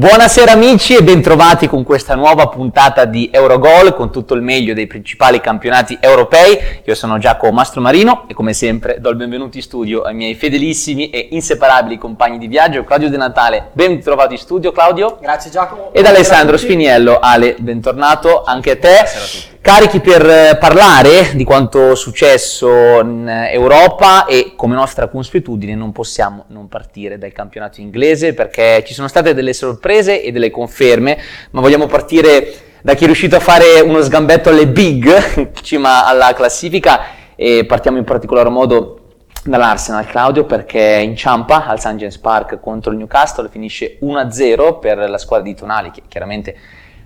Buonasera amici e bentrovati con questa nuova puntata di Eurogol con tutto il meglio dei principali campionati europei. Io sono Giacomo Mastromarino e come sempre do il benvenuto in studio ai miei fedelissimi e inseparabili compagni di viaggio Claudio De Natale, ben trovato in studio Claudio. Grazie Giacomo. Ed Alessandro Spiniello, Ale, bentornato anche a te. Buonasera a tutti carichi per eh, parlare di quanto successo in Europa e come nostra consuetudine non possiamo non partire dal campionato inglese perché ci sono state delle sorprese e delle conferme, ma vogliamo partire da chi è riuscito a fare uno sgambetto alle big, cima alla classifica e partiamo in particolar modo dall'Arsenal Claudio perché inciampa al St. James Park contro il Newcastle finisce 1-0 per la squadra di Tonali che chiaramente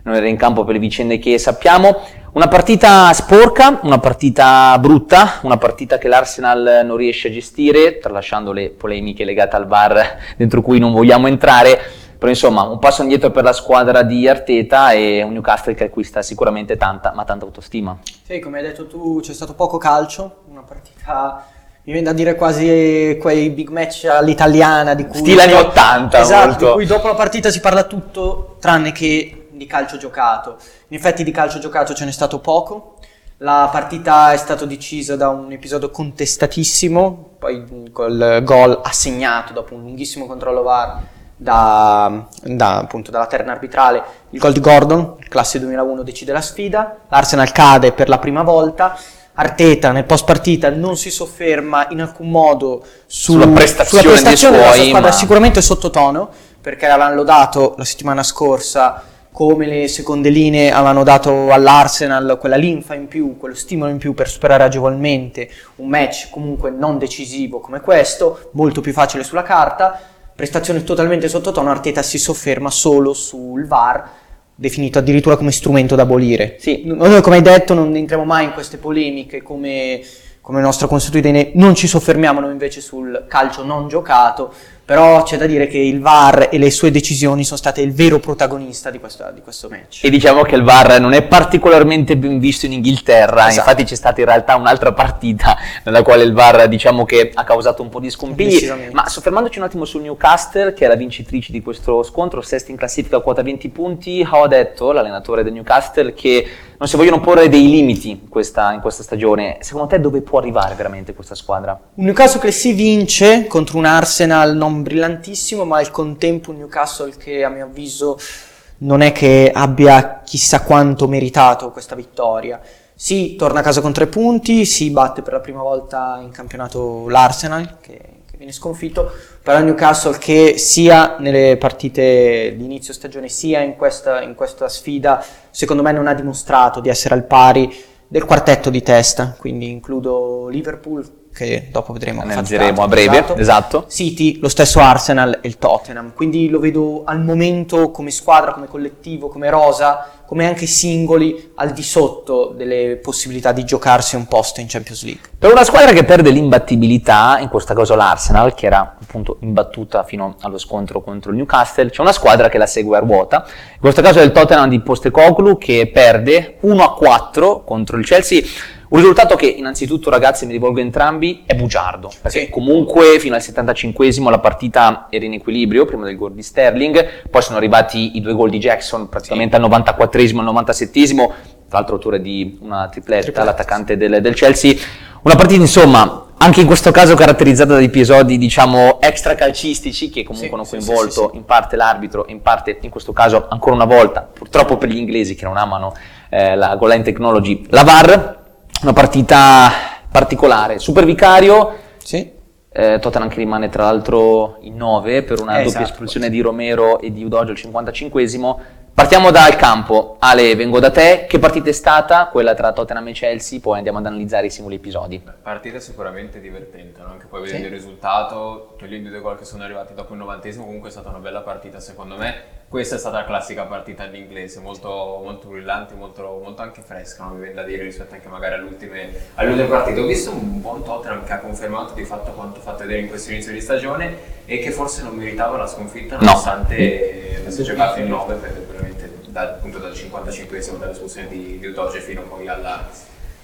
non era in campo per le vicende che sappiamo. Una partita sporca, una partita brutta, una partita che l'Arsenal non riesce a gestire, tralasciando le polemiche legate al VAR dentro cui non vogliamo entrare, però insomma un passo indietro per la squadra di Arteta e un Newcastle che acquista sicuramente tanta, ma tanta autostima. Sì, come hai detto tu c'è stato poco calcio, una partita mi viene da dire quasi quei big match all'italiana di cui... Stile anni 80, esatto, molto. di cui dopo la partita si parla tutto tranne che di calcio giocato. In effetti di calcio giocato ce n'è stato poco. La partita è stata decisa da un episodio contestatissimo, poi col gol assegnato dopo un lunghissimo controllo VAR da, da, appunto, dalla terna arbitrale. Il gol di Gordon, classe 2001, decide la sfida. L'Arsenal cade per la prima volta. Arteta nel post partita non si sofferma in alcun modo su, sulla prestazione, sulla prestazione della sua squadra, ma... sicuramente sottotono, perché avevano lodato la settimana scorsa come le seconde linee avevano dato all'Arsenal quella linfa in più, quello stimolo in più per superare agevolmente un match comunque non decisivo come questo, molto più facile sulla carta, prestazione totalmente sottotono, Arteta si sofferma solo sul VAR, definito addirittura come strumento da abolire. Sì. Noi come hai detto non entriamo mai in queste polemiche come, come nostra consuetudine, non ci soffermiamo noi invece sul calcio non giocato, però c'è da dire che il VAR e le sue decisioni sono state il vero protagonista di, questa, di questo match. E diciamo che il VAR non è particolarmente ben visto in Inghilterra, esatto. infatti c'è stata in realtà un'altra partita nella quale il VAR diciamo che ha causato un po' di scompigli, ma soffermandoci un attimo sul Newcastle che è la vincitrice di questo scontro, sesta in classifica, quota 20 punti, ha detto l'allenatore del Newcastle che non si vogliono porre dei limiti in questa, in questa, stagione. Secondo te dove può arrivare veramente questa squadra? Un Newcastle che si vince contro un Arsenal non brillantissimo, ma al contempo un Newcastle che a mio avviso non è che abbia chissà quanto meritato questa vittoria. Si torna a casa con tre punti, si batte per la prima volta in campionato l'Arsenal, che, viene sconfitto, però Newcastle che sia nelle partite di inizio stagione sia in questa, in questa sfida secondo me non ha dimostrato di essere al pari del quartetto di testa, quindi includo Liverpool che dopo vedremo analizzeremo a breve, esatto. esatto. City, lo stesso Arsenal e il Tottenham, quindi lo vedo al momento come squadra, come collettivo, come rosa come anche singoli al di sotto delle possibilità di giocarsi un posto in Champions League. Per una squadra che perde l'imbattibilità, in questo caso l'Arsenal, che era appunto imbattuta fino allo scontro contro il Newcastle, c'è una squadra che la segue a ruota. In questo caso è il Tottenham di Postecoglou che perde 1-4 contro il Chelsea un risultato che innanzitutto ragazzi mi rivolgo a entrambi è bugiardo, perché sì. comunque fino al 75esimo la partita era in equilibrio prima del gol di Sterling, poi sono arrivati i due gol di Jackson praticamente sì. al 94esimo e al 97esimo, tra l'altro autore di una tripletta, tripletta. l'attaccante del, del Chelsea. Una partita insomma anche in questo caso caratterizzata da episodi diciamo extra calcistici che comunque sì, hanno coinvolto sì, sì, in parte l'arbitro, in parte in questo caso ancora una volta, purtroppo per gli inglesi che non amano eh, la goal line technology, la VAR una partita particolare. Super vicario. Sì. Eh, Tottenham che rimane tra l'altro in 9 per una esatto, doppia espulsione di Romero e di Udoggio al 55esimo. Partiamo dal campo. Ale, vengo da te. Che partita è stata quella tra Tottenham e Chelsea? Poi andiamo ad analizzare i singoli episodi. Partita sicuramente divertente, no? anche poi vedendo sì. il risultato, togliendo i due gol che sono arrivati dopo il novantesimo, comunque è stata una bella partita secondo me. Questa è stata la classica partita all'inglese, molto, molto brillante, molto, molto, anche fresca, mi viene da dire, rispetto anche magari alle ultime, ultime partite. Ho visto un buon Tottenham che ha confermato di fatto quanto fatto vedere in questo inizio di stagione e che forse non meritava la sconfitta nonostante no. avesse giocato in 9 per, veramente dal, appunto dal 55esimo dall'espulsione di, di Udoge fino poi alla,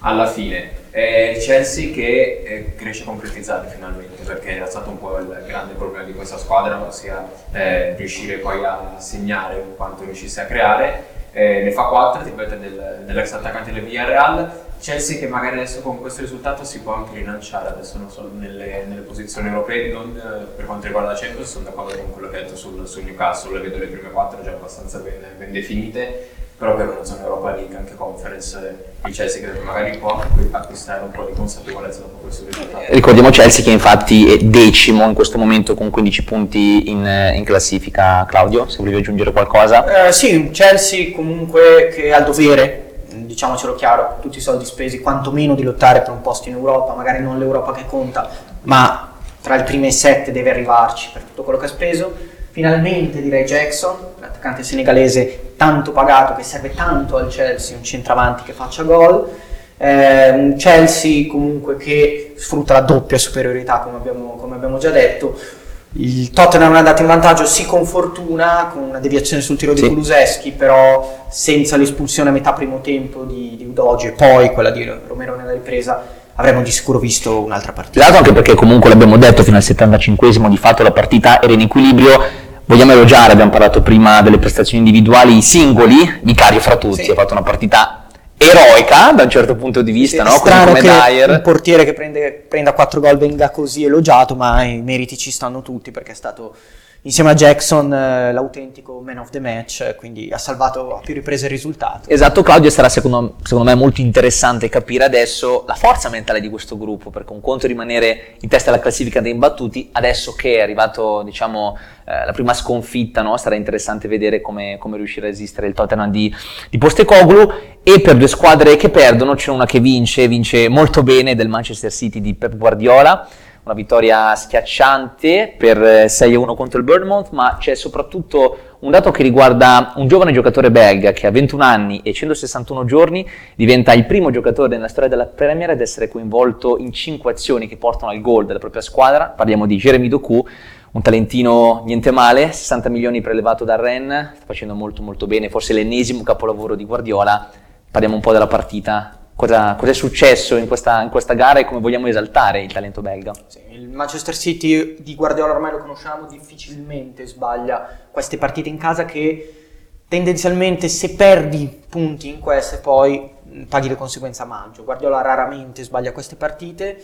alla fine. È il Chelsea che eh, riesce a concretizzare finalmente, perché era stato un po' il grande problema di questa squadra, ossia eh, riuscire poi a segnare quanto riuscisse a creare. Eh, ne fa 4, ti del, dell'ex attaccante del Villarreal. Chelsea che magari adesso con questo risultato si può anche rilanciare, adesso non solo nelle, nelle posizioni europee, non eh, per quanto riguarda la Champions, sono d'accordo con quello che hai detto sul, sul Newcastle, vedo le prime 4 già abbastanza ben, ben definite però per una zona Europa League, anche Conference, il Chelsea che magari può acquistare un po' di consapevolezza dopo questo risultato. Ricordiamo Chelsea che infatti è decimo in questo momento con 15 punti in, in classifica. Claudio, se volevi aggiungere qualcosa? Eh, sì, Chelsea comunque che ha il dovere, diciamocelo chiaro, tutti i soldi spesi, quantomeno di lottare per un posto in Europa, magari non l'Europa che conta, ma tra i primi sette deve arrivarci per tutto quello che ha speso. Finalmente direi Jackson, l'attaccante senegalese tanto pagato che serve tanto al Chelsea, un centravanti che faccia gol. Eh, un Chelsea comunque che sfrutta la doppia superiorità come abbiamo, come abbiamo già detto. Il Tottenham è andato in vantaggio sì con fortuna, con una deviazione sul tiro di Kuluseschi, però senza l'espulsione a metà primo tempo di, di Udogi e poi quella di Romero nella ripresa avremmo di sicuro visto un'altra partita. Esatto, anche perché comunque l'abbiamo detto fino al 75esimo di fatto la partita era in equilibrio Vogliamo elogiare, abbiamo parlato prima delle prestazioni individuali singoli, Vicario fra tutti, sì. ha fatto una partita eroica da un certo punto di vista, sì, no? Strano come che Dyer. un portiere che prende, prenda 4 gol venga così elogiato, ma i meriti ci stanno tutti perché è stato insieme a Jackson eh, l'autentico man of the match, quindi ha salvato a più riprese il risultato. Esatto, Claudio, sarà secondo, secondo, me molto interessante capire adesso la forza mentale di questo gruppo, perché un conto è rimanere in testa alla classifica dei imbattuti, adesso che è arrivato diciamo, eh, la prima sconfitta, no? sarà interessante vedere come, come, riuscire a resistere il Tottenham di, di Postecoglou e per due squadre che perdono c'è una che vince, vince molto bene del Manchester City di Pep Guardiola, una vittoria schiacciante per 6-1 contro il Bournemouth, ma c'è soprattutto un dato che riguarda un giovane giocatore belga che a 21 anni e 161 giorni diventa il primo giocatore nella storia della Premier ad essere coinvolto in 5 azioni che portano al gol della propria squadra. Parliamo di Jeremy Doku, un talentino niente male, 60 milioni prelevato da Rennes, sta facendo molto molto bene, forse l'ennesimo capolavoro di Guardiola. Parliamo un po' della partita cosa, cosa è successo in questa, in questa, gara e come vogliamo esaltare il talento belga. Sì, il Manchester City di Guardiola ormai lo conosciamo, difficilmente sbaglia queste partite in casa che tendenzialmente se perdi punti in queste poi paghi le conseguenze a maggio. Guardiola raramente sbaglia queste partite.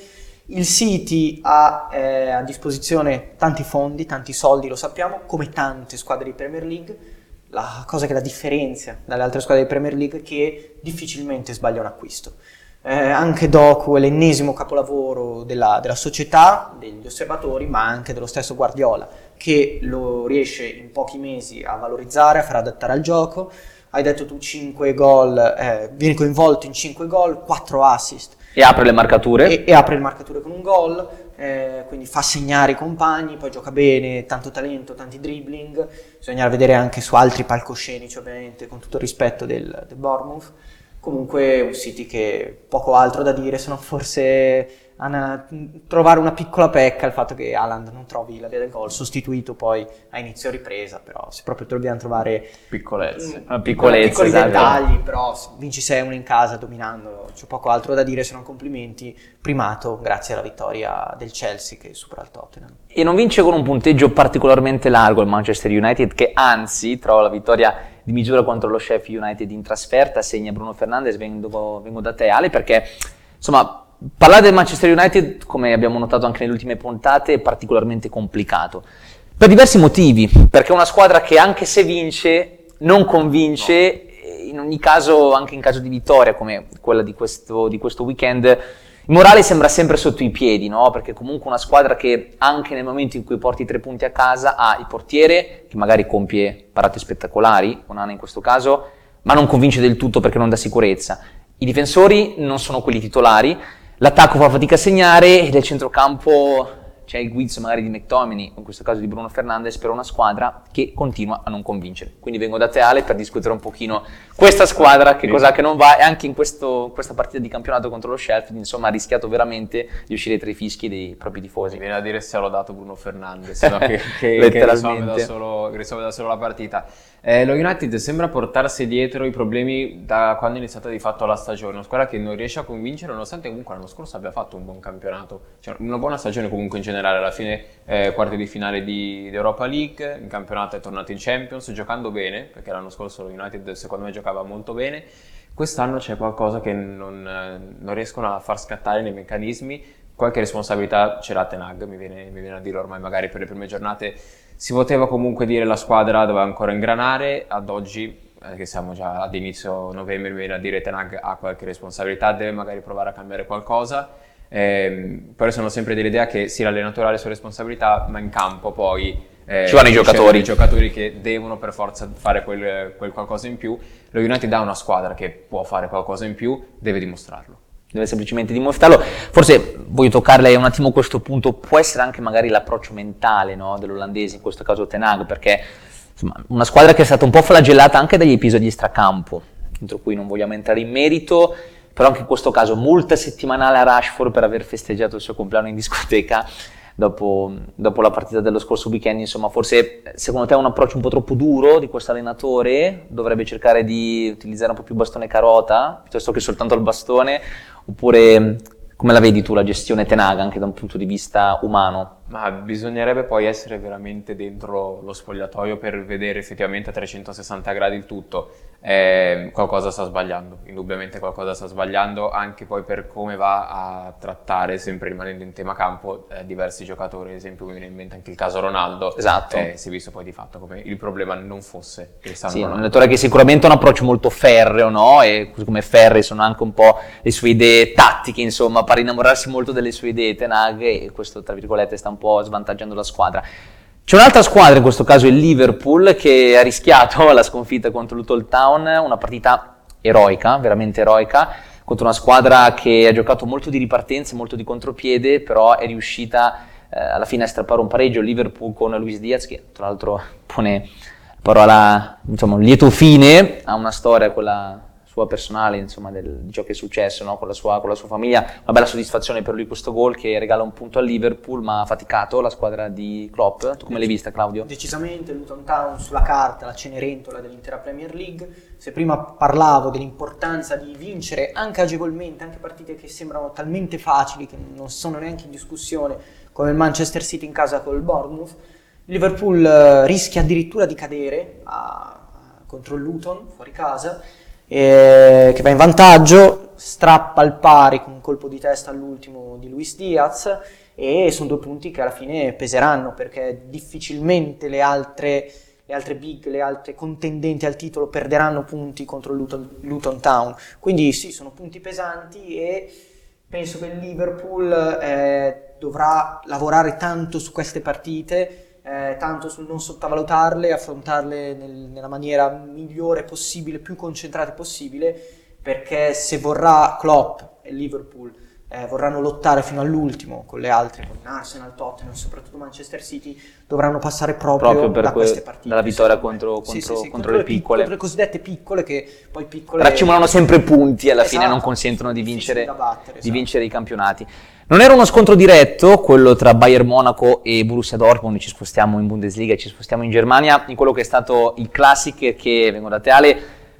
Il City ha eh, a disposizione tanti fondi, tanti soldi, lo sappiamo, come tante squadre di Premier League la cosa che la differenzia dalle altre squadre di Premier League è che difficilmente sbaglia un acquisto. Eh, anche Doku è l'ennesimo capolavoro della, della, società, degli osservatori, ma anche dello stesso Guardiola, che lo riesce in pochi mesi a valorizzare, a far adattare al gioco. Hai detto tu 5 gol, eh, viene coinvolto in 5 gol, 4 assist. E apre le marcature. E, e apre le marcature con un gol eh, quindi fa segnare i compagni, poi gioca bene, tanto talento, tanti dribbling, bisogna vedere anche su altri palcoscenici ovviamente, con tutto il rispetto del, del Bournemouth. Comunque un City che poco altro da dire, se non forse una, trovare una piccola pecca il fatto che Alan non trovi la via del gol, sostituito poi a inizio ripresa, però se proprio dobbiamo trovare piccolezze, una piccolezza, piccoli esatto. dettagli, però vinci 6-1 in casa dominando, c'è poco altro da dire se non complimenti, primato grazie alla vittoria del Chelsea che supera il Tottenham. E non vince con un punteggio particolarmente largo il Manchester United che anzi trova la vittoria di misura contro lo Sheffield United in trasferta, segna Bruno Fernandes, vengo, vengo da te Ale perché insomma Parlare del Manchester United, come abbiamo notato anche nelle ultime puntate, è particolarmente complicato. Per diversi motivi, perché è una squadra che anche se vince, non convince, no. in ogni caso, anche in caso di vittoria, come quella di questo, di questo weekend, il morale sembra sempre sotto i piedi, no? Perché comunque una squadra che anche nel momento in cui porti tre punti a casa ha il portiere, che magari compie parate spettacolari, con Ana in questo caso, ma non convince del tutto perché non dà sicurezza. I difensori non sono quelli titolari, L'attacco fa fatica a segnare e nel centrocampo c'è il guizzo magari di McTominay, in questo caso di Bruno Fernandes, per una squadra che continua a non convincere. Quindi vengo da te Ale per discutere un pochino questa squadra, che cosa che non va, e anche in questo, questa partita di campionato contro lo Sheffield, insomma ha rischiato veramente di uscire tra i fischi dei propri tifosi. Mi viene a dire se l'ho dato Bruno Fernandes, no? che, che, che risolve, da solo, risolve da solo la partita. Eh, lo United sembra portarsi dietro i problemi da quando è iniziata di fatto la stagione, una squadra che non riesce a convincere nonostante comunque l'anno scorso abbia fatto un buon campionato, cioè una buona stagione comunque in generale, alla fine eh, quarti di finale di, di, Europa League, in campionato è tornato in Champions, giocando bene, perché l'anno scorso lo United secondo me giocava molto bene, quest'anno c'è qualcosa che non, eh, non riescono a far scattare nei meccanismi, qualche responsabilità ce l'ha Tenag, mi viene, mi viene a dire ormai magari per le prime giornate si poteva comunque dire la squadra doveva ancora ingranare, ad oggi, eh, che siamo già ad inizio novembre, mi viene a dire Tenag ha qualche responsabilità, deve magari provare a cambiare qualcosa. Eh, però sono sempre dell'idea che sì, l'allenatore ha le sue responsabilità, ma in campo poi eh, ci vanno i giocatori. I giocatori che devono per forza fare quel, quel qualcosa in più. Lo United ha una squadra che può fare qualcosa in più, deve dimostrarlo deve semplicemente dimostrarlo. Forse voglio toccarle un attimo questo punto, può essere anche magari l'approccio mentale no, dell'olandese, in questo caso Tenag, perché insomma, una squadra che è stata un po' flagellata anche dagli episodi stracampo, dentro cui non vogliamo entrare in merito, però anche in questo caso multa settimanale a Rashford per aver festeggiato il suo compleanno in discoteca dopo, dopo, la partita dello scorso weekend, insomma forse secondo te è un approccio un po' troppo duro di questo allenatore, dovrebbe cercare di utilizzare un po' più bastone carota piuttosto che soltanto il bastone, oppure come la vedi tu la gestione Tenaga anche da un punto di vista umano? Ma bisognerebbe poi essere veramente dentro lo spogliatoio per vedere effettivamente a 360 gradi il tutto. Eh, qualcosa sta sbagliando, indubbiamente qualcosa sta sbagliando, anche poi per come va a trattare, sempre rimanendo in tema campo, eh, diversi giocatori. Ad esempio, mi viene in mente anche il caso Ronaldo. Esatto. Eh, si è visto poi di fatto come il problema non fosse Cristiano sì, Ronaldo. un allenatore che sicuramente ha un approccio molto ferreo, no? E così come ferrei sono anche un po' le sue idee tattiche, insomma, per innamorarsi molto delle sue idee Tenag e questo, tra virgolette, sta un po' svantaggiando la squadra. C'è un'altra squadra, in questo caso il Liverpool, che ha rischiato la sconfitta contro Luton Town, una partita eroica, veramente eroica, contro una squadra che ha giocato molto di ripartenza, molto di contropiede, però è riuscita eh, alla fine a strappare un pareggio. Liverpool con Luis Diaz, che tra l'altro pone parola, insomma, un lieto fine a una storia, quella sua personale, insomma, del, di ciò che è successo no? con, la sua, con, la sua, famiglia. Una bella soddisfazione per lui questo gol che regala un punto al Liverpool, ma ha faticato la squadra di Klopp. Tu come l'hai vista, Claudio? Decisamente Luton Town sulla carta, la cenerentola dell'intera Premier League. Se prima parlavo dell'importanza di vincere anche agevolmente, anche partite che sembrano talmente facili, che non sono neanche in discussione, come il Manchester City in casa col Bournemouth, Liverpool eh, rischia addirittura di cadere a, contro il Luton fuori casa eh, che va in vantaggio, strappa al pari con un colpo di testa all'ultimo di Luis Diaz e sono due punti che alla fine peseranno perché difficilmente le altre, le altre big, le altre contendenti al titolo perderanno punti contro Luton, Luton Town. Quindi sì, sono punti pesanti e penso che il Liverpool eh, dovrà lavorare tanto su queste partite eh, tanto sul non sottovalutarle, affrontarle nel, nella maniera migliore possibile, più concentrate possibile, perché se vorrà Klopp e Liverpool eh, vorranno lottare fino all'ultimo con le altre, con Arsenal, Tottenham, soprattutto Manchester City, dovranno passare proprio, proprio per da que- queste partite. Dalla vittoria contro, contro, sì, sì, sì, contro, contro le piccole. Contro le cosiddette piccole che poi piccole... Racimolano sempre punti alla esatto, fine, non consentono di vincere, battere, esatto. di vincere i campionati. Non era uno scontro diretto, quello tra Bayern Monaco e Borussia Dortmund, ci spostiamo in Bundesliga, ci spostiamo in Germania, in quello che è stato il classic che, vengo da Teale,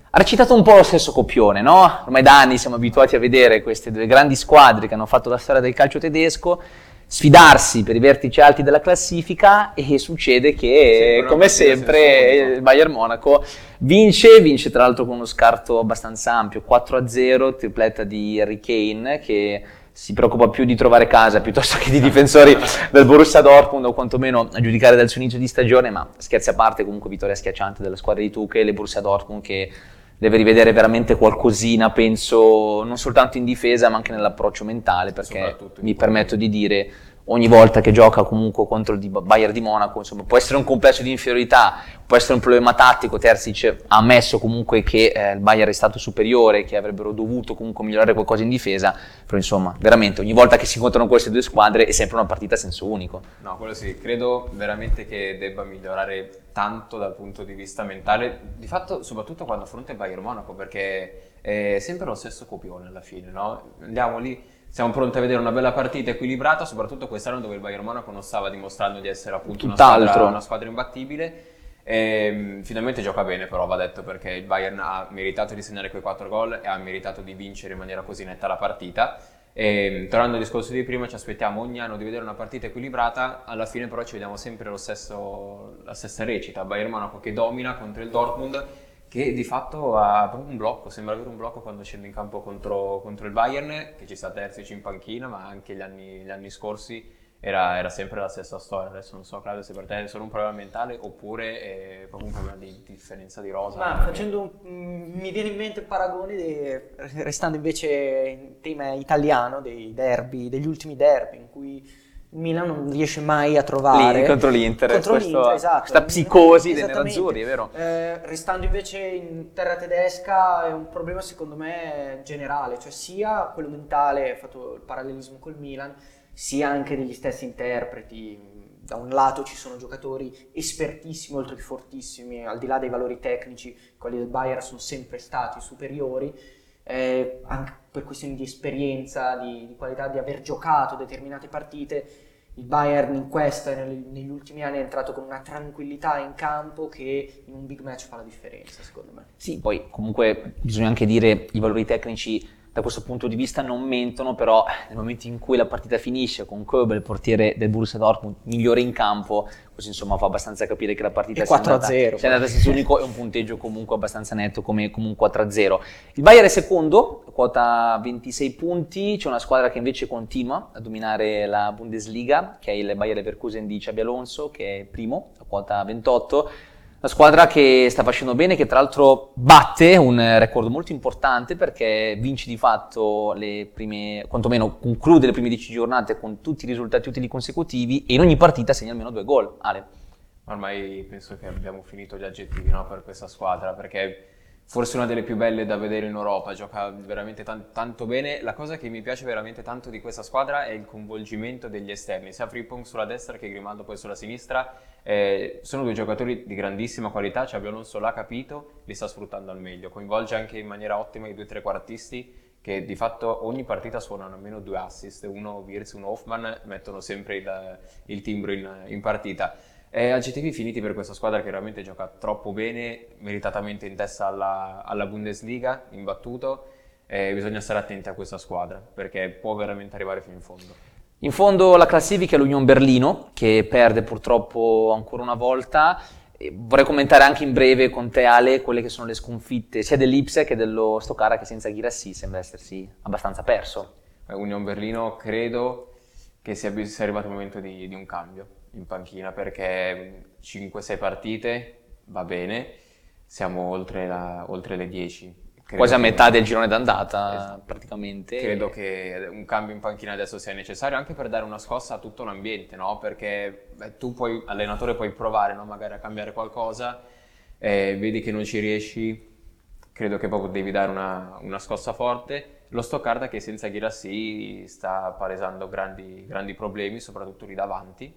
ha recitato un po' lo stesso copione, no? Ormai da anni siamo abituati a vedere queste due grandi squadre che hanno fatto la storia del calcio tedesco sfidarsi per i vertici alti della classifica e succede che, come sempre, il Bayern Monaco vince, vince tra l'altro con uno scarto abbastanza ampio, 4-0, tripletta di Harry Kane che si preoccupa più di trovare casa piuttosto che di difensori del Borussia Dortmund o quantomeno a giudicare dal suo inizio di stagione, ma scherzi a parte comunque vittoria schiacciante della squadra di Tuchel e Borussia Dortmund che deve rivedere veramente qualcosina, penso non soltanto in difesa ma anche nell'approccio mentale perché mi permetto di dire ogni volta che gioca comunque contro il Bayern di Monaco, insomma, può essere un complesso di inferiorità, può essere un problema tattico, Terzic ha ammesso comunque che eh, il Bayern è stato superiore, che avrebbero dovuto comunque migliorare qualcosa in difesa, però insomma, veramente ogni volta che si incontrano queste due squadre è sempre una partita a senso unico. No, quello sì, credo veramente che debba migliorare tanto dal punto di vista mentale, di fatto soprattutto quando affronta il Bayern Monaco, perché è sempre lo stesso copione alla fine, no? Andiamo lì siamo pronti a vedere una bella partita equilibrata, soprattutto quest'anno dove il Bayern Monaco non stava dimostrando di essere appunto una squadra, una squadra, imbattibile. E, ehm, finalmente gioca bene però va detto perché il Bayern ha meritato di segnare quei 4 gol e ha meritato di vincere in maniera così netta la partita. E, ehm, tornando al discorso di prima, ci aspettiamo ogni anno di vedere una partita equilibrata, alla fine però ci vediamo sempre stesso, la stessa recita, Bayern Monaco che domina contro il Dortmund che di fatto ha proprio un blocco, sembra avere un blocco quando scende in campo contro, contro il Bayern, che ci sta terzici in panchina, ma anche gli anni, gli anni scorsi era, era, sempre la stessa storia. Adesso non so, Claudio, se per te è solo un problema mentale oppure è proprio un problema di differenza di rosa. Ma facendo un, mm, mi viene in mente il paragone, di, restando invece in tema italiano, dei derby, degli ultimi derby in cui Milan non riesce mai a trovare Lì, contro l'Inter, contro questo, l'Inter esatto. questa psicosi dei nerazzurri, è vero? Eh, restando invece in terra tedesca è un problema secondo me generale, cioè sia quello mentale, fatto il parallelismo col Milan, sia anche degli stessi interpreti. Da un lato ci sono giocatori espertissimi, oltre che fortissimi, al di là dei valori tecnici, quelli del Bayern sono sempre stati superiori, eh, anche per questioni di esperienza, di, di, qualità, di aver giocato determinate partite il Bayern in questa e negli ultimi anni è entrato con una tranquillità in campo che in un big match fa la differenza, secondo me. Sì, poi comunque bisogna anche dire i valori tecnici da questo punto di vista non mentono, però nel momento in cui la partita finisce con il portiere del Borussia Dortmund, migliore in campo, così insomma fa abbastanza capire che la partita è 4 andata, 0 sia andata a senso unico e un punteggio comunque abbastanza netto come, come un 4-0. Il Bayern è secondo, quota 26 punti, c'è una squadra che invece continua a dominare la Bundesliga, che è il Bayern Leverkusen di Xabi Alonso, che è primo, a quota 28 la squadra che sta facendo bene, che tra l'altro batte un record molto importante perché vince di fatto le prime, quantomeno conclude le prime 10 giornate con tutti i risultati utili consecutivi e in ogni partita segna almeno due gol. Ale. Ormai penso che abbiamo finito gli aggettivi no, per questa squadra perché forse una delle più belle da vedere in Europa, gioca veramente tan- tanto bene. La cosa che mi piace veramente tanto di questa squadra è il coinvolgimento degli esterni, sia Frippong sulla destra che Grimaldo poi sulla sinistra. Eh, sono due giocatori di grandissima qualità, Xabi Alonso l'ha capito, li sta sfruttando al meglio. Coinvolge anche in maniera ottima i due trequartisti che di fatto ogni partita suonano almeno due assist, uno Wirtz, uno Hoffman, mettono sempre il, il timbro in, in partita. Eh, aggettivi finiti per questa squadra che veramente gioca troppo bene, meritatamente in testa alla, alla Bundesliga, imbattuto. Eh, bisogna stare attenti a questa squadra perché può veramente arrivare fino in fondo. In fondo la classifica è l'Union Berlino che perde purtroppo ancora una volta. E vorrei commentare anche in breve con te Ale quelle che sono le sconfitte sia dell'Ipse che dello Stoccara che senza Ghirassi sembra essersi abbastanza perso. Union Berlino credo che sia, sia arrivato il momento di, di un cambio in panchina perché 5-6 partite va bene, siamo oltre, la, oltre le 10. Credo Quasi a metà del girone d'andata esatto. praticamente. Credo che un cambio in panchina adesso sia necessario anche per dare una scossa a tutto l'ambiente, no? Perché beh, tu puoi, allenatore puoi provare no? magari a cambiare qualcosa, eh, vedi che non ci riesci, credo che proprio devi dare una, una scossa forte. Lo Stoccarda che senza Ghirassi sta palesando grandi, grandi problemi, soprattutto lì davanti,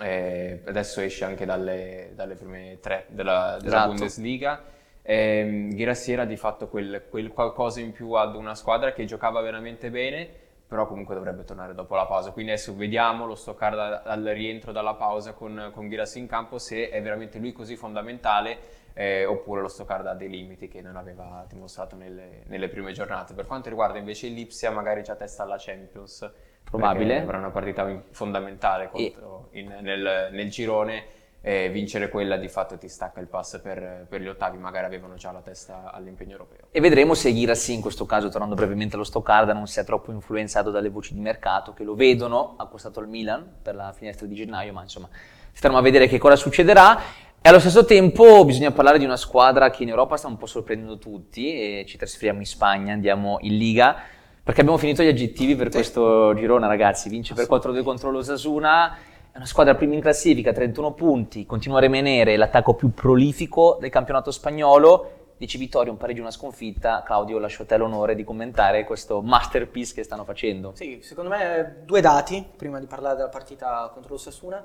eh, adesso esce anche dalle, dalle prime tre della, della esatto. Bundesliga. Eh, Ghirassi era di fatto quel, quel, qualcosa in più ad una squadra che giocava veramente bene, però comunque dovrebbe tornare dopo la pausa. Quindi adesso vediamo lo stoccare dal rientro dalla pausa con, con Ghirassi in campo se è veramente lui così fondamentale eh, oppure lo Stoccarda ha dei limiti che non aveva dimostrato nelle, nelle prime giornate. Per quanto riguarda invece l'Ipsia, magari già testa alla Champions probabile. Avrà una partita fondamentale contro, e... in, nel, nel, girone. E vincere quella di fatto ti stacca il pass per, per, gli ottavi, magari avevano già la testa all'impegno europeo. E vedremo se Girassi in questo caso, tornando brevemente allo Stoccarda, non sia troppo influenzato dalle voci di mercato che lo vedono accostato al Milan per la finestra di gennaio, ma insomma staremo a vedere che cosa succederà. E allo stesso tempo bisogna parlare di una squadra che in Europa sta un po' sorprendendo tutti e ci trasferiamo in Spagna, andiamo in Liga Perché abbiamo finito gli aggettivi per Sì. questo girone, ragazzi. Vince per 4-2 contro l'Osasuna. È una squadra prima in classifica, 31 punti. Continua a rimanere l'attacco più prolifico del campionato spagnolo. 10 vittorie, un pareggio, una sconfitta. Claudio, lascio a te l'onore di commentare questo masterpiece che stanno facendo. Sì, secondo me due dati, prima di parlare della partita contro l'Osasuna,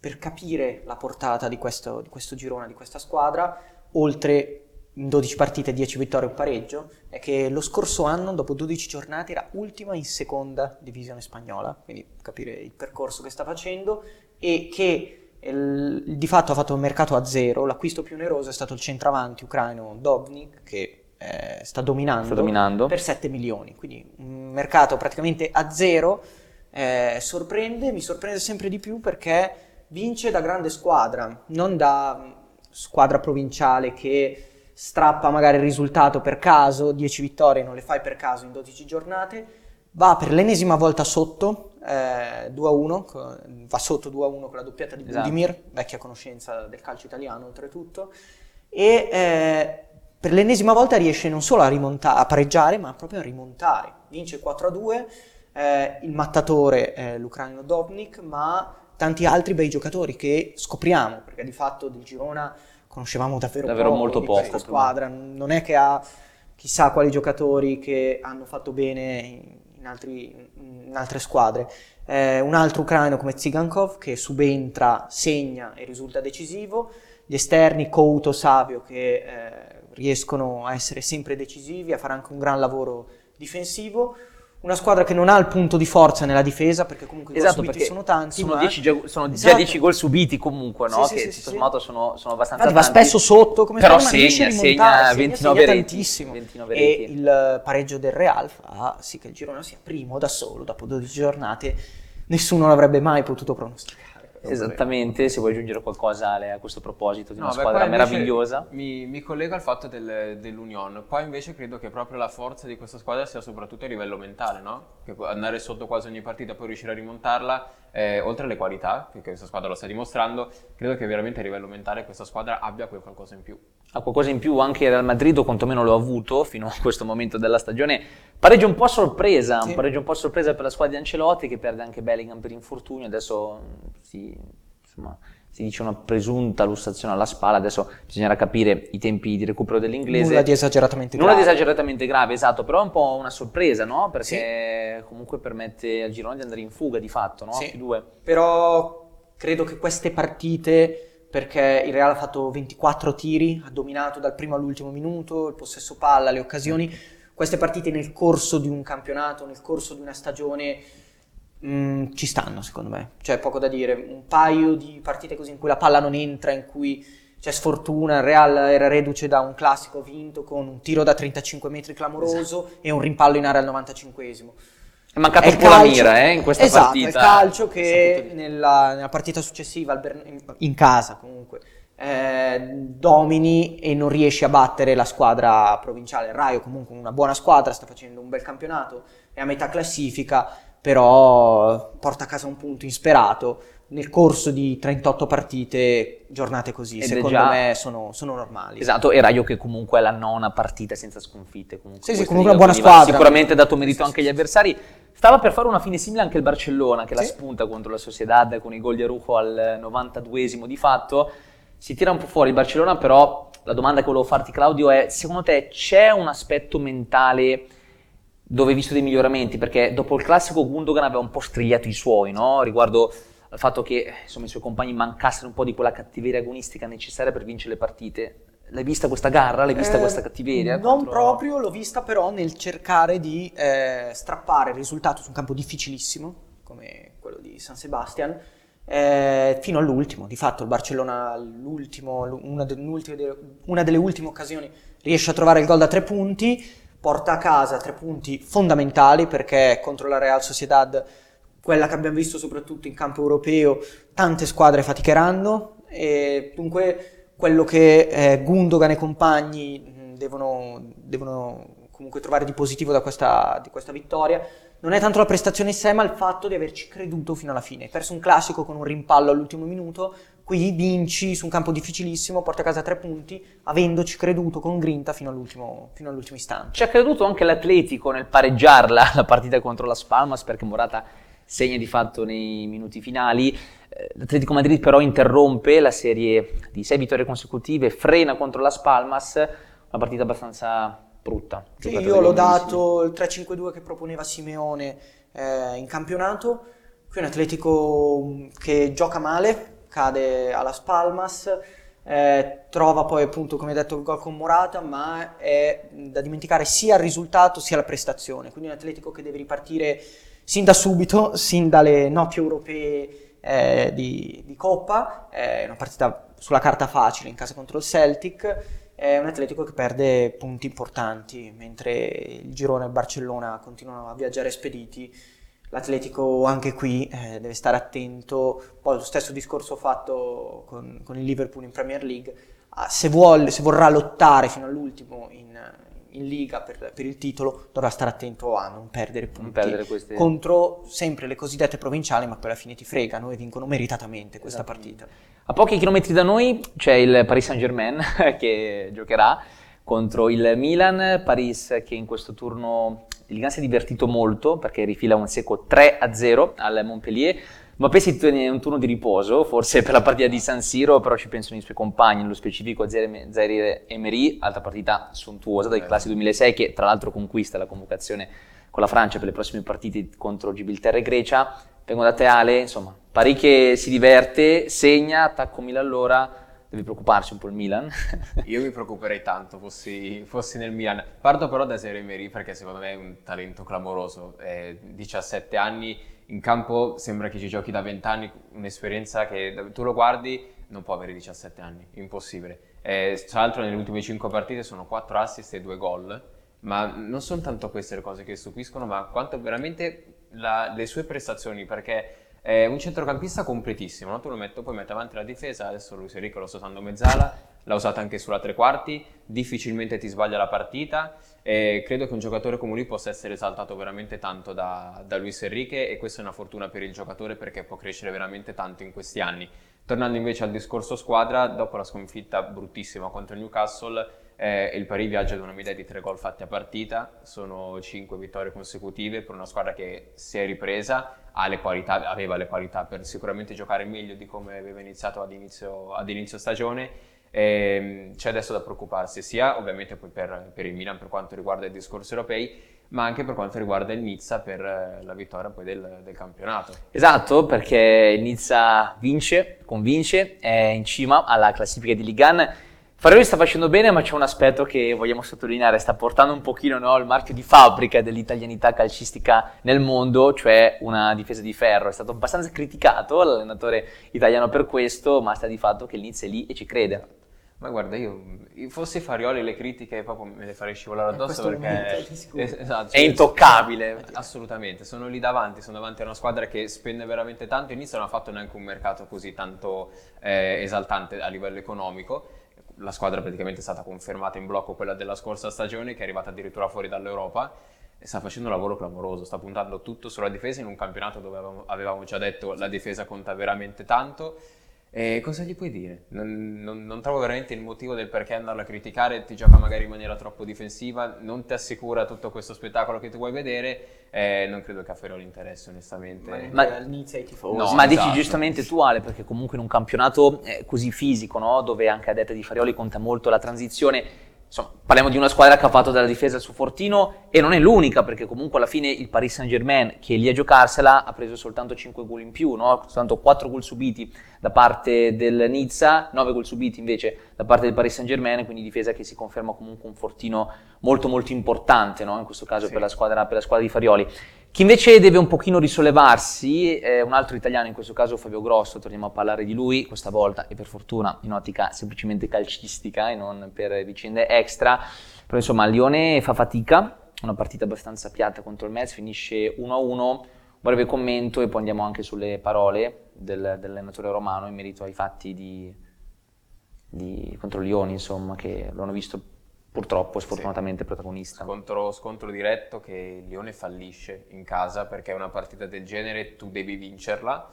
per capire la portata di questo, di questo girone, di questa squadra, oltre 12 partite 10 vittorie e un pareggio, è che lo scorso anno, dopo 12 giornate, era ultima in seconda divisione spagnola, quindi capire il percorso che sta facendo, e che il- di fatto ha fatto un mercato a zero, l'acquisto più oneroso è stato il centravanti ucraino Dobnik, che eh, sta dominando Sta dominando. per 7 milioni, quindi un mercato praticamente a zero. eh, sorprende, mi sorprende sempre di più perché vince da grande squadra, non da mm, squadra provinciale che strappa magari il risultato per caso, 10 vittorie non le fai per caso in 12 giornate, va per l'ennesima volta sotto, eh, 2-1, co- va sotto 2-1 con la doppietta di Esatto. Budimir, vecchia conoscenza del calcio italiano oltretutto, e eh, per l'ennesima volta riesce non solo a, rimonta- a pareggiare, ma proprio a rimontare. Vince 4-2, eh, il mattatore è l'ucraino Dobnik, ma tanti altri bei giocatori che scopriamo, perché di fatto del Girona conoscevamo davvero, Davvero poco molto di questa poco, squadra, non è che ha chissà quali giocatori che hanno fatto bene in, altri- in altre squadre. Eh, un altro ucraino come Tsigankov che subentra, segna e risulta decisivo. Gli esterni Couto, Savio che eh, riescono a essere sempre decisivi, a fare anche un gran lavoro difensivo. Una squadra che non ha il punto di forza nella difesa perché comunque i gol Esatto, subiti perché sono tanti. sono, ma- 10 già, sono già Esatto. 10 gol subiti comunque, no? Sì, che sì, sì. sommato sono, sono abbastanza Infatti va tanti. spesso sotto come Però segna, rimontare, segna 29 segna tantissimo. 29 e reti. il pareggio del Real fa sì che il Girona sia primo da solo dopo 12 giornate. Nessuno l'avrebbe mai potuto pronosticare. Esattamente, se vuoi aggiungere qualcosa Ale, a questo proposito di una No, beh, squadra meravigliosa. Mi, mi collego al fatto del- dell'Union. Qua invece credo che proprio la forza di questa squadra sia soprattutto a livello mentale, no? Che andare sotto quasi ogni partita e poi riuscire a rimontarla, eh, oltre alle qualità che questa squadra lo sta dimostrando, credo che veramente a livello mentale questa squadra abbia quel qualcosa in più. Ha qualcosa in più anche Real Madrid, o quantomeno lo ha avuto fino a questo momento della stagione. Pareggio un po' a sorpresa, Sì. un pareggio un po' a sorpresa per la squadra di Ancelotti che perde anche Bellingham per infortunio. Adesso si, insomma, si dice una presunta lussazione alla spalla. Adesso bisognerà capire i tempi di recupero dell'inglese. Nulla di esageratamente Nulla di grave. esageratamente grave, esatto, però è un po' una sorpresa, no? Perché comunque permette al girone di andare in fuga di fatto, no? Sì. Però credo che queste partite, perché il Real ha fatto 24 tiri, ha dominato dal primo all'ultimo minuto, il possesso palla, le occasioni, queste partite nel corso di un campionato, nel corso di una stagione, mm, ci stanno secondo me. C'è poco da dire. Un paio di partite così in cui la palla non entra, in cui c'è sfortuna, il Real era reduce da un classico vinto con un tiro da 35 metri clamoroso e un rimpallo in area al 95esimo. È mancato È un il po' la calcio- mira eh, in questa esatto, partita. è il calcio che nella, nella partita successiva Bern- in- in casa comunque eh, domini e non riesci a battere la squadra provinciale. Il Raio comunque una buona squadra, sta facendo un bel campionato, è a metà classifica, però porta a casa un punto insperato. Nel corso di 38 partite, giornate così, Ed secondo già- me sono, sono normali. Esatto, e Raio che comunque è la nona partita senza sconfitte. Comunque Sì, sì, comunque una buona squadra. Sicuramente dato merito Sì, anche agli sì. avversari. Stava per fare una fine simile anche il Barcellona, che la Sì. spunta contro la Sociedad con i gol di Arujo al 92esimo di fatto. Si tira un po' fuori il Barcellona, però la domanda che volevo farti Claudio è, secondo te c'è un aspetto mentale dove hai visto dei miglioramenti? Perché dopo il classico Gundogan aveva un po' strigliato i suoi, no? Riguardo al fatto che insomma, i suoi compagni mancassero un po' di quella cattiveria agonistica necessaria per vincere le partite. L'hai vista questa garra? L'hai vista Eh, questa cattiveria? Non contro- proprio, l'ho vista però nel cercare di eh, strappare il risultato su un campo difficilissimo, come quello di San Sebastian, eh, fino all'ultimo. Di fatto il Barcellona, l'ultimo- una, de- una delle ultime occasioni, riesce a trovare il gol da tre punti, porta a casa tre punti fondamentali perché contro la Real Sociedad, quella che abbiamo visto soprattutto in campo europeo, tante squadre faticheranno e dunque quello che eh, Gundogan e compagni mh, devono, devono comunque trovare di positivo da questa, di questa vittoria non è tanto la prestazione in sé, ma il fatto di averci creduto fino alla fine. Hai perso un classico con un rimpallo all'ultimo minuto, qui vinci su un campo difficilissimo, porti a casa tre punti, avendoci creduto con grinta fino all'ultimo, fino all'ultimo istante. Ci ha creduto anche l'Atletico nel pareggiarla la partita contro la Spalmas, perché Morata segna di fatto nei minuti finali. Eh, L'Atletico Madrid però interrompe la serie di sei vittorie consecutive, frena contro la Spalmas, una partita abbastanza brutta. Sì, io l'ho dato il 3-5-2 che proponeva Simeone eh, in campionato. Qui un Atletico mm, che gioca male, cade alla Spalmas, eh, trova poi appunto come detto il gol con Morata, ma è da dimenticare sia il risultato sia la prestazione. Quindi un Atletico che deve ripartire sin da subito, sin dalle notti europee eh, di, di Coppa. È una partita sulla carta facile in casa contro il Celtic. È un Atletico che perde punti importanti, mentre il girone e il Barcellona continuano a viaggiare spediti. L'Atletico anche qui eh, deve stare attento, poi lo stesso discorso fatto con, con il Liverpool in Premier League, ah, se, vuole, se vorrà lottare fino all'ultimo in, in Liga per, per il titolo, dovrà stare attento a non perdere punti Non perdere queste... contro sempre le cosiddette provinciali, ma poi alla fine ti fregano e vincono meritatamente questa partita. A pochi chilometri da noi c'è il Paris Saint-Germain che giocherà contro il Milan, Paris che in questo turno di Liga si è divertito molto perché rifila un secco 3-0 al Montpellier. Mbappé si tiene un turno di riposo, forse per la partita di San Siro, però ci pensano i suoi compagni, nello specifico Zaire Emery, altra partita sontuosa dai classi 2006 che tra l'altro conquista la convocazione con la Francia per le prossime partite contro Gibilterra e Grecia. Vengo da te Ale, insomma, Paris che si diverte, segna, attacco Milan all'ora, deve preoccuparsi un po' il Milan. Io mi preoccuperei tanto fossi, fossi nel Milan. Parto però da Zaire Emery perché secondo me è un talento clamoroso. Eh, 17 anni in campo, sembra che ci giochi da 20 anni, un'esperienza che tu lo guardi non può avere 17 anni, impossibile. Eh, tra l'altro nelle ultime 5 partite sono 4 assist e 2 gol, ma non sono tanto queste le cose che stupiscono, ma quanto veramente la, le sue prestazioni, perché è un centrocampista completissimo, no? tu lo metti, poi metti avanti la difesa, adesso Luis Enrique lo sta usando mezzala, l'ha usata anche sulla tre quarti, difficilmente ti sbaglia la partita e credo che un giocatore come lui possa essere esaltato veramente tanto da, da Luis Enrique e questa è una fortuna per il giocatore perché può crescere veramente tanto in questi anni. Tornando invece al discorso squadra, dopo la sconfitta bruttissima contro il Newcastle, eh, il Paris viaggia ad una media di tre gol fatti a partita, sono cinque vittorie consecutive per una squadra che si è ripresa, le qualità, aveva le qualità per sicuramente giocare meglio di come aveva iniziato ad inizio, ad inizio stagione. E, c'è adesso da preoccuparsi sia ovviamente poi per, per, il Milan per quanto riguarda i discorsi europei, ma anche per quanto riguarda il Nizza per eh, la vittoria poi del, del campionato. Esatto, perché il Nizza vince, convince, è in cima alla classifica di Ligan. Farioli sta facendo bene, ma c'è un aspetto che vogliamo sottolineare, sta portando un pochino no, il marchio di fabbrica dell'italianità calcistica nel mondo, cioè una difesa di ferro. È stato abbastanza criticato l'allenatore italiano per questo, ma sta di fatto che il Nizza è lì e ci crede. Ma guarda, io fossi Farioli le critiche proprio me le farei scivolare addosso perché esatto, è intoccabile. Assolutamente, sono lì davanti, sono davanti a una squadra che spende veramente tanto. Inizio non ha fatto neanche un mercato così tanto eh, esaltante a livello economico la squadra praticamente è stata confermata in blocco quella della scorsa stagione che è arrivata addirittura fuori dall'Europa e sta facendo un lavoro clamoroso, sta puntando tutto sulla difesa in un campionato dove avevamo, avevamo già detto la difesa conta veramente tanto e cosa gli puoi dire? Non, non, non, trovo veramente il motivo del perché andarlo a criticare, ti gioca magari in maniera troppo difensiva, non ti assicura tutto questo spettacolo che tu vuoi vedere, eh, non credo che a Ferroli interessi onestamente. Ma, ma all'inizio ai tifosi. No, ma esatto. dici giustamente tu Ale, perché comunque in un campionato eh, così fisico, no? dove anche a detta di Farioli conta molto la transizione, Insomma, parliamo di una squadra che ha fatto della difesa il suo fortino e non è l'unica perché comunque alla fine il Paris Saint-Germain che è lì a giocarsela ha preso soltanto 5 gol in più, no? soltanto 4 gol subiti da parte del Nizza, 9 gol subiti invece da parte del Paris Saint-Germain, quindi difesa che si conferma comunque un fortino molto molto importante no? in questo caso sì. per, la squadra, per la squadra di Farioli. Chi invece deve un pochino risollevarsi è un altro italiano, in questo caso Fabio Grosso, torniamo a parlare di lui, questa volta e per fortuna in ottica semplicemente calcistica e non per vicende extra, però insomma Lione fa fatica, una partita abbastanza piatta contro il Metz, finisce 1-1, un breve commento e poi andiamo anche sulle parole del, dell'allenatore romano in merito ai fatti di, di, contro Lione, insomma, che lo hanno visto purtroppo, sfortunatamente, protagonista. Scontro, scontro diretto che il Lione fallisce in casa perché una partita del genere tu devi vincerla.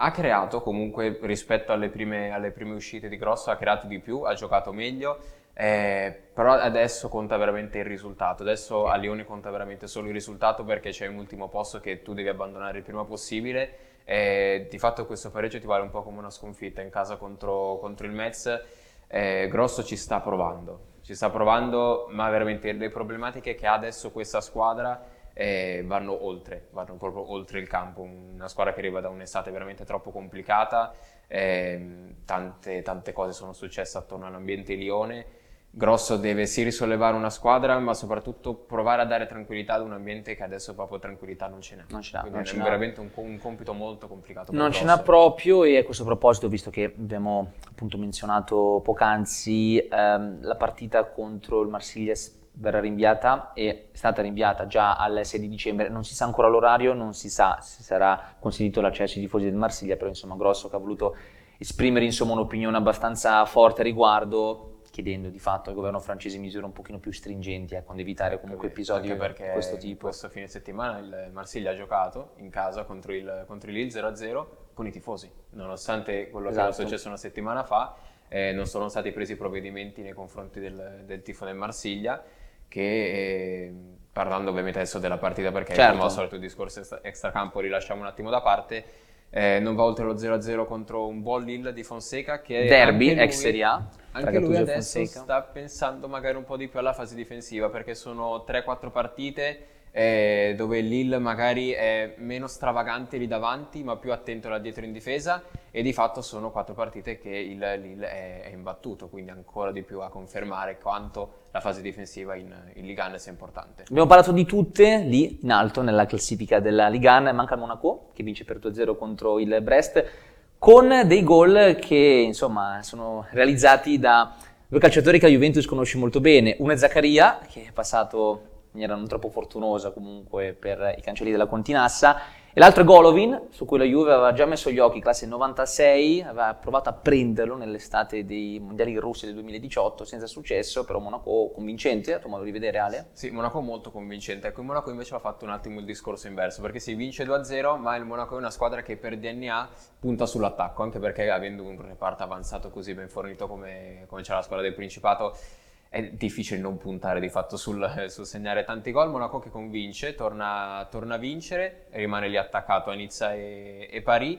Ha creato comunque rispetto alle prime, alle prime uscite di Grosso, ha creato di più, ha giocato meglio, eh, però adesso conta veramente il risultato. Adesso a Lione conta veramente solo il risultato perché c'è un ultimo posto che tu devi abbandonare il prima possibile. E di fatto questo pareggio ti vale un po' come una sconfitta in casa contro, contro il Metz. Eh, Grosso ci sta provando, ci sta provando, ma veramente le problematiche che ha adesso questa squadra eh, vanno oltre, vanno proprio oltre il campo. Una squadra che arriva da un'estate veramente troppo complicata, eh, tante, tante cose sono successe attorno all'ambiente Lione Grosso deve sì risollevare una squadra, ma soprattutto provare a dare tranquillità ad un ambiente che adesso proprio tranquillità non ce n'è. Non ce n'ha. Quindi non è ce veramente un, un compito molto complicato. Non ce n'ha proprio e a questo proposito, visto che abbiamo appunto menzionato poc'anzi, ehm, la partita contro il Marsiglia verrà rinviata e è stata rinviata già al 6 di dicembre, non si sa ancora l'orario, non si sa se sarà consentito l'accesso ai tifosi del Marsiglia, però insomma Grosso che ha voluto esprimere insomma un'opinione abbastanza forte a riguardo, chiedendo di fatto al governo francese misure un pochino più stringenti, ecco, ad evitare comunque episodi di questo tipo. Questo fine settimana il Marsiglia ha giocato in casa contro il, contro il Lille 0-0 con i tifosi, nonostante quello che era Esatto. successo una settimana fa, eh, non sono stati presi provvedimenti nei confronti del, del tifo del Marsiglia che eh, parlando ovviamente adesso della partita perché Certo. come al solito il discorso extra- extracampo rilasciamo un attimo da parte eh, non va oltre lo 0-0 contro un buon Lille di Fonseca che Derby, lui- ex Serie A, anche lui adesso sta pensando magari un po' di più alla fase difensiva perché sono 3-4 partite eh, dove il Lille magari è meno stravagante lì davanti ma più attento là dietro in difesa e di fatto sono 4 partite che il Lille è, è imbattuto quindi ancora di più a confermare quanto la fase difensiva in, in Ligue 1 sia importante. Abbiamo parlato di tutte lì in alto nella classifica della Ligue 1, manca il Monaco che vince per 2-0 contro il Brest con dei gol che insomma sono realizzati da due calciatori che la Juventus conosce molto bene. Uno è Zaccaria che è passato in maniera non troppo fortunosa comunque per i cancelli della Continassa e l'altro è Golovin su cui la Juve aveva già messo gli occhi, classe 96, aveva provato a prenderlo nell'estate dei mondiali russi del 2018 senza successo, però Monaco convincente, a tuo modo di vedere Ale? Sì, Monaco molto convincente. Ecco, il Monaco invece ha fatto un attimo il discorso inverso, perché si vince 2-0, ma il Monaco è una squadra che per DNA punta sull'attacco, anche perché avendo un reparto avanzato così ben fornito come, come c'è la squadra del Principato, è difficile non puntare di fatto sul, sul segnare tanti gol. Monaco che convince, torna, torna a vincere, rimane lì attaccato a Nizza e, e Paris.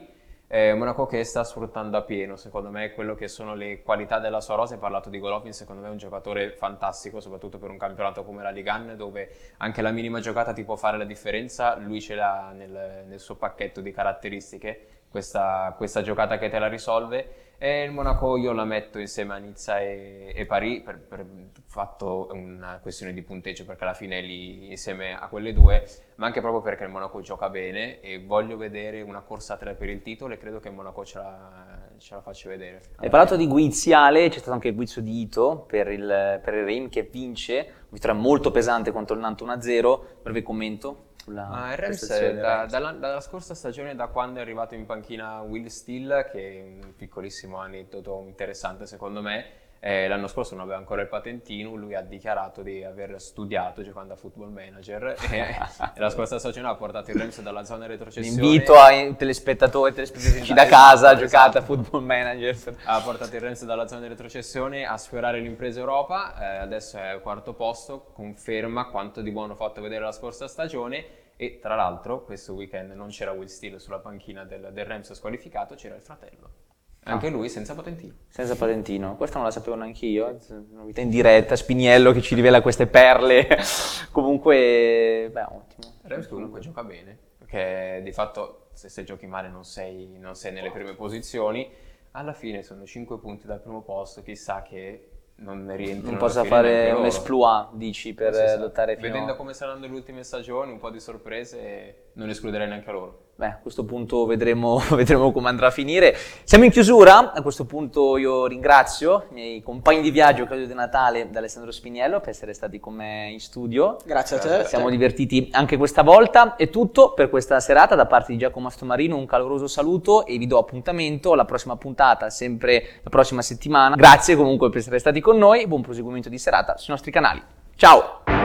Eh, Monaco che sta sfruttando a pieno, secondo me, quello che sono le qualità della sua rosa. Hai parlato di Golovin, secondo me è un giocatore fantastico, soprattutto per un campionato come la Ligue 1, dove anche la minima giocata ti può fare la differenza. Lui ce l'ha nel, nel suo pacchetto di caratteristiche, questa, questa giocata che te la risolve. E il Monaco io la metto insieme a Nizza e, e Paris per, per fatto una questione di punteggio perché alla fine è lì insieme a quelle due, ma anche proprio perché il Monaco gioca bene e voglio vedere una corsa a tre per il titolo e credo che il Monaco ce la, ce la faccia vedere. Hai parlato di guizzi Ale, c'è stato anche il guizzo di Ito per il, per il Reim che vince, vittoria molto pesante contro il Nantes 1-0, breve commento sulla Ah, Rams del da- dalla, dalla scorsa stagione, da quando è arrivato in panchina Will Steele, che è un piccolissimo aneddoto interessante secondo me, eh, l'anno scorso non aveva ancora il patentino, lui ha dichiarato di aver studiato giocando a Football Manager e, la scorsa stagione ha portato il Rams dalla zona retrocessione. Invito ai telespettatori e telespettatrici da Esatto, casa, esatto. giocate a Football Manager. ha portato il Rennes dalla zona retrocessione a sfiorare l'impresa Europa, eh, adesso è al quarto posto, conferma quanto di buono ha fatto vedere la scorsa stagione e tra l'altro questo weekend non c'era Will Steele sulla panchina del, del Rams squalificato, c'era il fratello, anche Ah. lui senza patentino. Senza patentino, questa non la sapevo neanche io, novità in diretta, Spiniello che ci rivela queste perle, comunque, beh, ottimo. Il Rams comunque gioca bene, perché di fatto se, se giochi male non sei, non sei nelle prime posizioni, alla fine sono 5 punti dal primo posto, chissà che non ne rientrino Non possa fare un esploit, dici, per lottare fino Vedendo come saranno le ultime stagioni, un po' di sorprese, non escluderei neanche loro. Beh, a questo punto vedremo, vedremo, come andrà a finire. Siamo in chiusura, a questo punto io ringrazio i miei compagni di viaggio Claudio De Natale e Alessandro Spiniello per essere stati con me in studio. Grazie a te. Siamo divertiti anche questa volta. È tutto per questa serata da parte di Giacomo Astomarino, un caloroso saluto e vi do appuntamento alla prossima puntata, sempre la prossima settimana. Grazie comunque per essere stati con noi, buon proseguimento di serata sui nostri canali. Ciao!